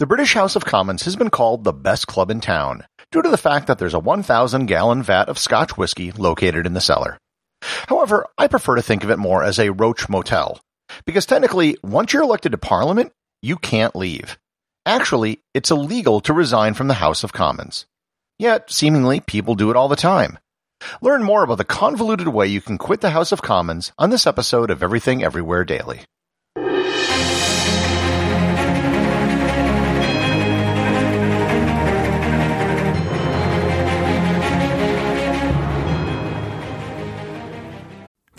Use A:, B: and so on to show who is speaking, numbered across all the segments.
A: The British House of Commons has been called the best club in town due to the fact that there's a 1,000 gallon vat of Scotch whiskey located in the cellar. However, I prefer to think of it more as a roach motel, because technically, once you're elected to Parliament, you can't leave. Actually, it's illegal to resign from the House of Commons. Yet, seemingly, people do it all the time. Learn more about the convoluted way you can quit the House of Commons on this episode of Everything Everywhere Daily.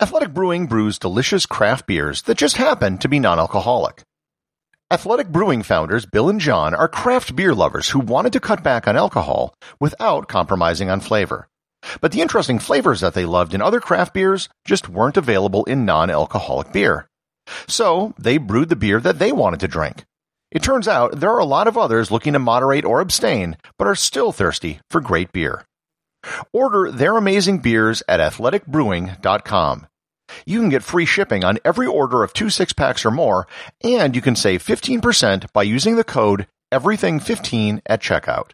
A: Athletic Brewing brews delicious craft beers that just happen to be non-alcoholic. Athletic Brewing founders Bill and John are craft beer lovers who wanted to cut back on alcohol without compromising on flavor. But the interesting flavors that they loved in other craft beers just weren't available in non-alcoholic beer. So they brewed the beer that they wanted to drink. It turns out there are a lot of others looking to moderate or abstain, but are still thirsty for great beer. Order their amazing beers at athleticbrewing.com. You can get free shipping on every order of two six packs or more, and you can save 15% by using the code everything15 at checkout.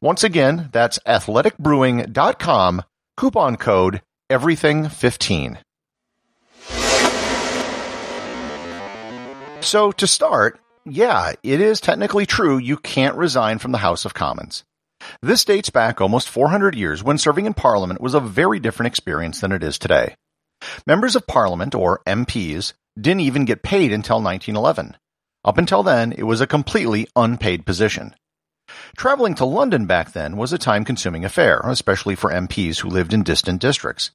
A: Once again, that's athleticbrewing.com, coupon code everything15. So to start, yeah, it is technically true you can't resign from the House of Commons. This dates back almost 400 years when serving in Parliament was a very different experience than it is today. Members of Parliament, or MPs, didn't even get paid until 1911. Up until then, it was a completely unpaid position. Traveling to London back then was a time consuming affair, especially for MPs who lived in distant districts.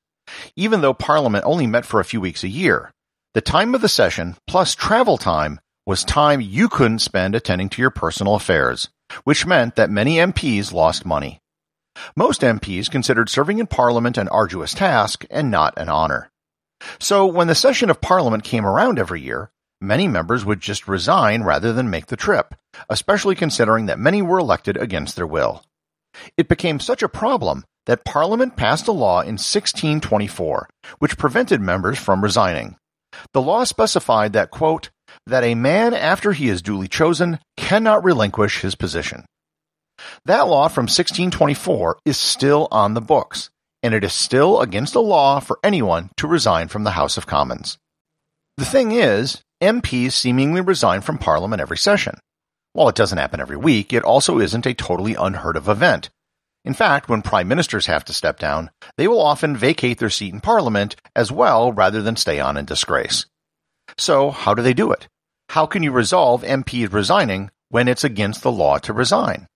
A: Even though Parliament only met for a few weeks a year, the time of the session, plus travel time, was time you couldn't spend attending to your personal affairs, which meant that many MPs lost money. Most MPs considered serving in Parliament an arduous task and not an honor. So when the session of Parliament came around every year, many members would just resign rather than make the trip, especially considering that many were elected against their will. It became such a problem that Parliament passed a law in 1624 which prevented members from resigning. The law specified that, quote, that a man after he is duly chosen cannot relinquish his position. That law from 1624 is still on the books, and it is still against the law for anyone to resign from the House of Commons. The thing is, MPs seemingly resign from Parliament every session. While it doesn't happen every week, it also isn't a totally unheard of event. In fact, when prime ministers have to step down, they will often vacate their seat in parliament as well rather than stay on in disgrace. So, how do they do it? How can you resolve MPs resigning when it's against the law to resign?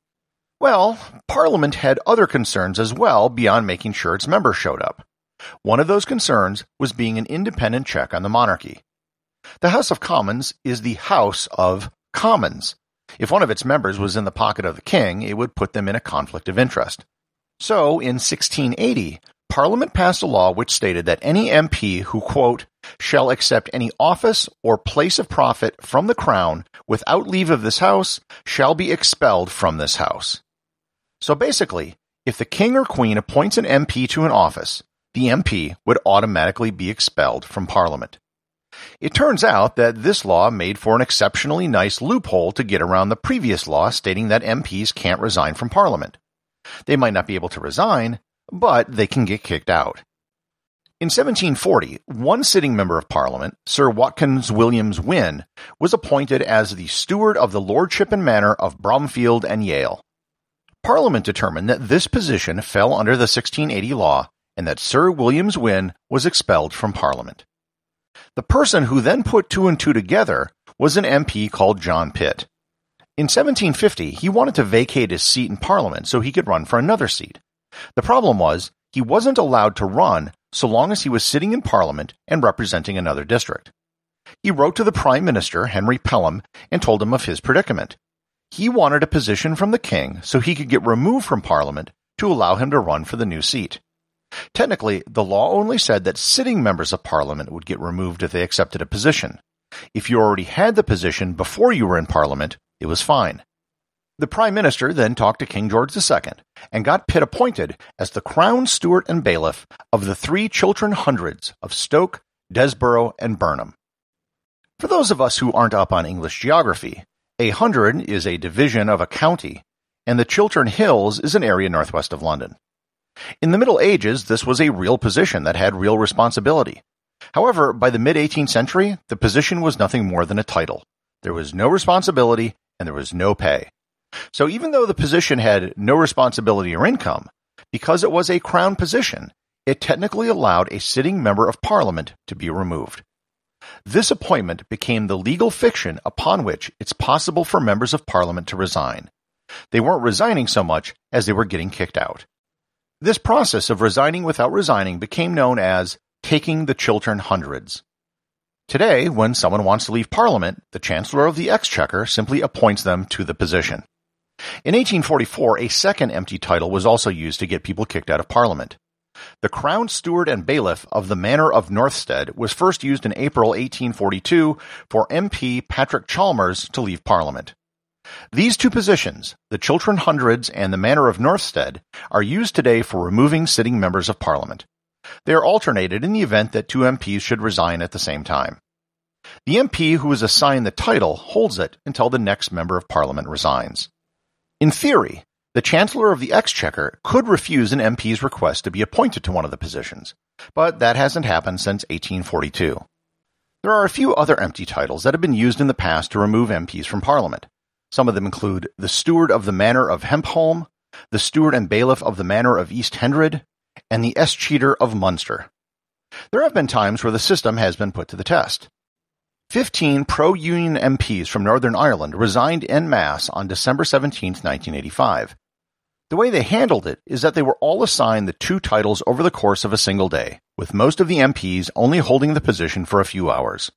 A: Well, Parliament had other concerns as well beyond making sure its members showed up. One of those concerns was being an independent check on the monarchy. The House of Commons is the House of Commons. If one of its members was in the pocket of the king, it would put them in a conflict of interest. So, in 1680, Parliament passed a law which stated that any MP who, quote, shall accept any office or place of profit from the crown without leave of this house shall be expelled from this house. So basically, if the king or queen appoints an MP to an office, the MP would automatically be expelled from Parliament. It turns out that this law made for an exceptionally nice loophole to get around the previous law stating that MPs can't resign from Parliament. They might not be able to resign, but they can get kicked out. In 1740, one sitting member of Parliament, Sir Watkins Williams Wynn, was appointed as the steward of the lordship and manor of Bromfield and Yale. Parliament determined that this position fell under the 1680 law and that Sir Williams Wynn was expelled from Parliament. The person who then put two and two together was an MP called John Pitt. In 1750, he wanted to vacate his seat in Parliament so he could run for another seat. The problem was, he wasn't allowed to run so long as he was sitting in Parliament and representing another district. He wrote to the Prime Minister, Henry Pelham, and told him of his predicament. He wanted a position from the King so he could get removed from Parliament to allow him to run for the new seat. Technically, the law only said that sitting members of Parliament would get removed if they accepted a position. If you already had the position before you were in Parliament, it was fine. The Prime Minister then talked to King George II and got Pitt appointed as the Crown Steward and Bailiff of the three Chiltern Hundreds of Stoke, Desborough, and Burnham. For those of us who aren't up on English geography, a hundred is a division of a county, and the Chiltern Hills is an area northwest of London. In the Middle Ages, this was a real position that had real responsibility. However, by the mid 18th century, the position was nothing more than a title. There was no responsibility and there was no pay. So even though the position had no responsibility or income, because it was a crown position, it technically allowed a sitting member of parliament to be removed. This appointment became the legal fiction upon which it's possible for members of parliament to resign. They weren't resigning so much as they were getting kicked out. This process of resigning without resigning became known as taking the Chiltern Hundreds. Today, when someone wants to leave Parliament, the Chancellor of the Exchequer simply appoints them to the position. In 1844, a second empty title was also used to get people kicked out of Parliament. The Crown Steward and Bailiff of the Manor of Northstead was first used in April 1842 for MP Patrick Chalmers to leave Parliament. These two positions, the Chiltern Hundreds and the Manor of Northstead, are used today for removing sitting members of Parliament. They are alternated in the event that two MPs should resign at the same time. The MP who is assigned the title holds it until the next member of Parliament resigns. In theory, the Chancellor of the Exchequer could refuse an MP's request to be appointed to one of the positions, but that hasn't happened since 1842. There are a few other empty titles that have been used in the past to remove MPs from Parliament. Some of them include the Steward of the Manor of Hempholme, the Steward and Bailiff of the Manor of East Hendred, and the Escheator of Munster. There have been times where the system has been put to the test. Fifteen pro-Union MPs from Northern Ireland resigned en masse on December 17, 1985. The way they handled it is that they were all assigned the two titles over the course of a single day, with most of the MPs only holding the position for a few hours.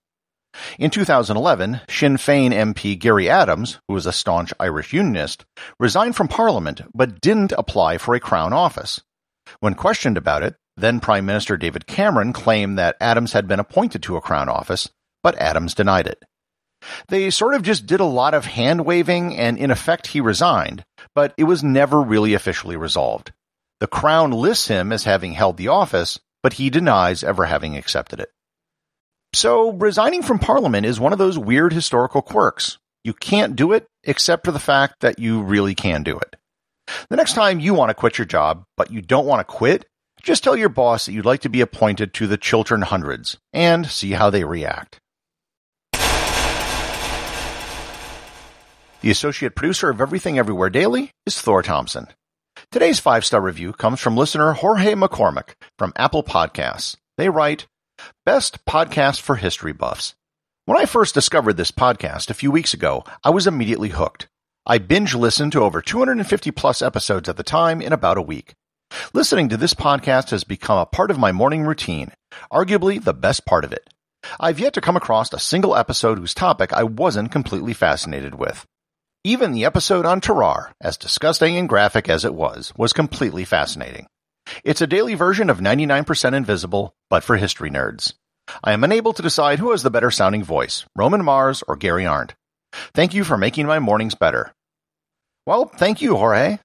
A: In 2011, Sinn Féin MP Gerry Adams, who was a staunch Irish Unionist, resigned from Parliament but didn't apply for a Crown office. When questioned about it, then Prime Minister David Cameron claimed that Adams had been appointed to a Crown office, but Adams denied it. They sort of just did a lot of hand waving, and in effect, he resigned, but it was never really officially resolved. The Crown lists him as having held the office, but he denies ever having accepted it. So, resigning from Parliament is one of those weird historical quirks. You can't do it except for the fact that you really can do it. The next time you want to quit your job, but you don't want to quit, just tell your boss that you'd like to be appointed to the Chiltern Hundreds and see how they react. The associate producer of Everything Everywhere Daily is Thor Thompson. Today's five star review comes from listener Jorge McCormick from Apple Podcasts. They write, Best podcast for history buffs. When I first discovered this podcast a few weeks ago, I was immediately hooked. I binge listened to over 250 plus episodes at the time in about a week. Listening to this podcast has become a part of my morning routine, arguably the best part of it. I've yet to come across a single episode whose topic I wasn't completely fascinated with. Even the episode on Tarrare, as disgusting and graphic as it was, was completely fascinating. It's a daily version of 99% Invisible, but for history nerds. I am unable to decide who has the better sounding voice, Roman Mars or Gary Arndt. Thank you for making my mornings better. Well, thank you, Jorge.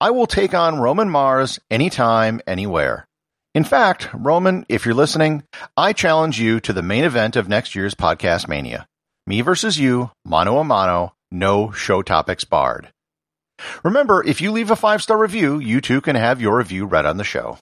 A: I will take on Roman Mars anytime, anywhere. In fact, Roman, if you're listening, I challenge you to the main event of next year's Podcast Mania. Me versus you, mano a mano, no show topics barred. Remember, if you leave a five star review, you too can have your review read on the show.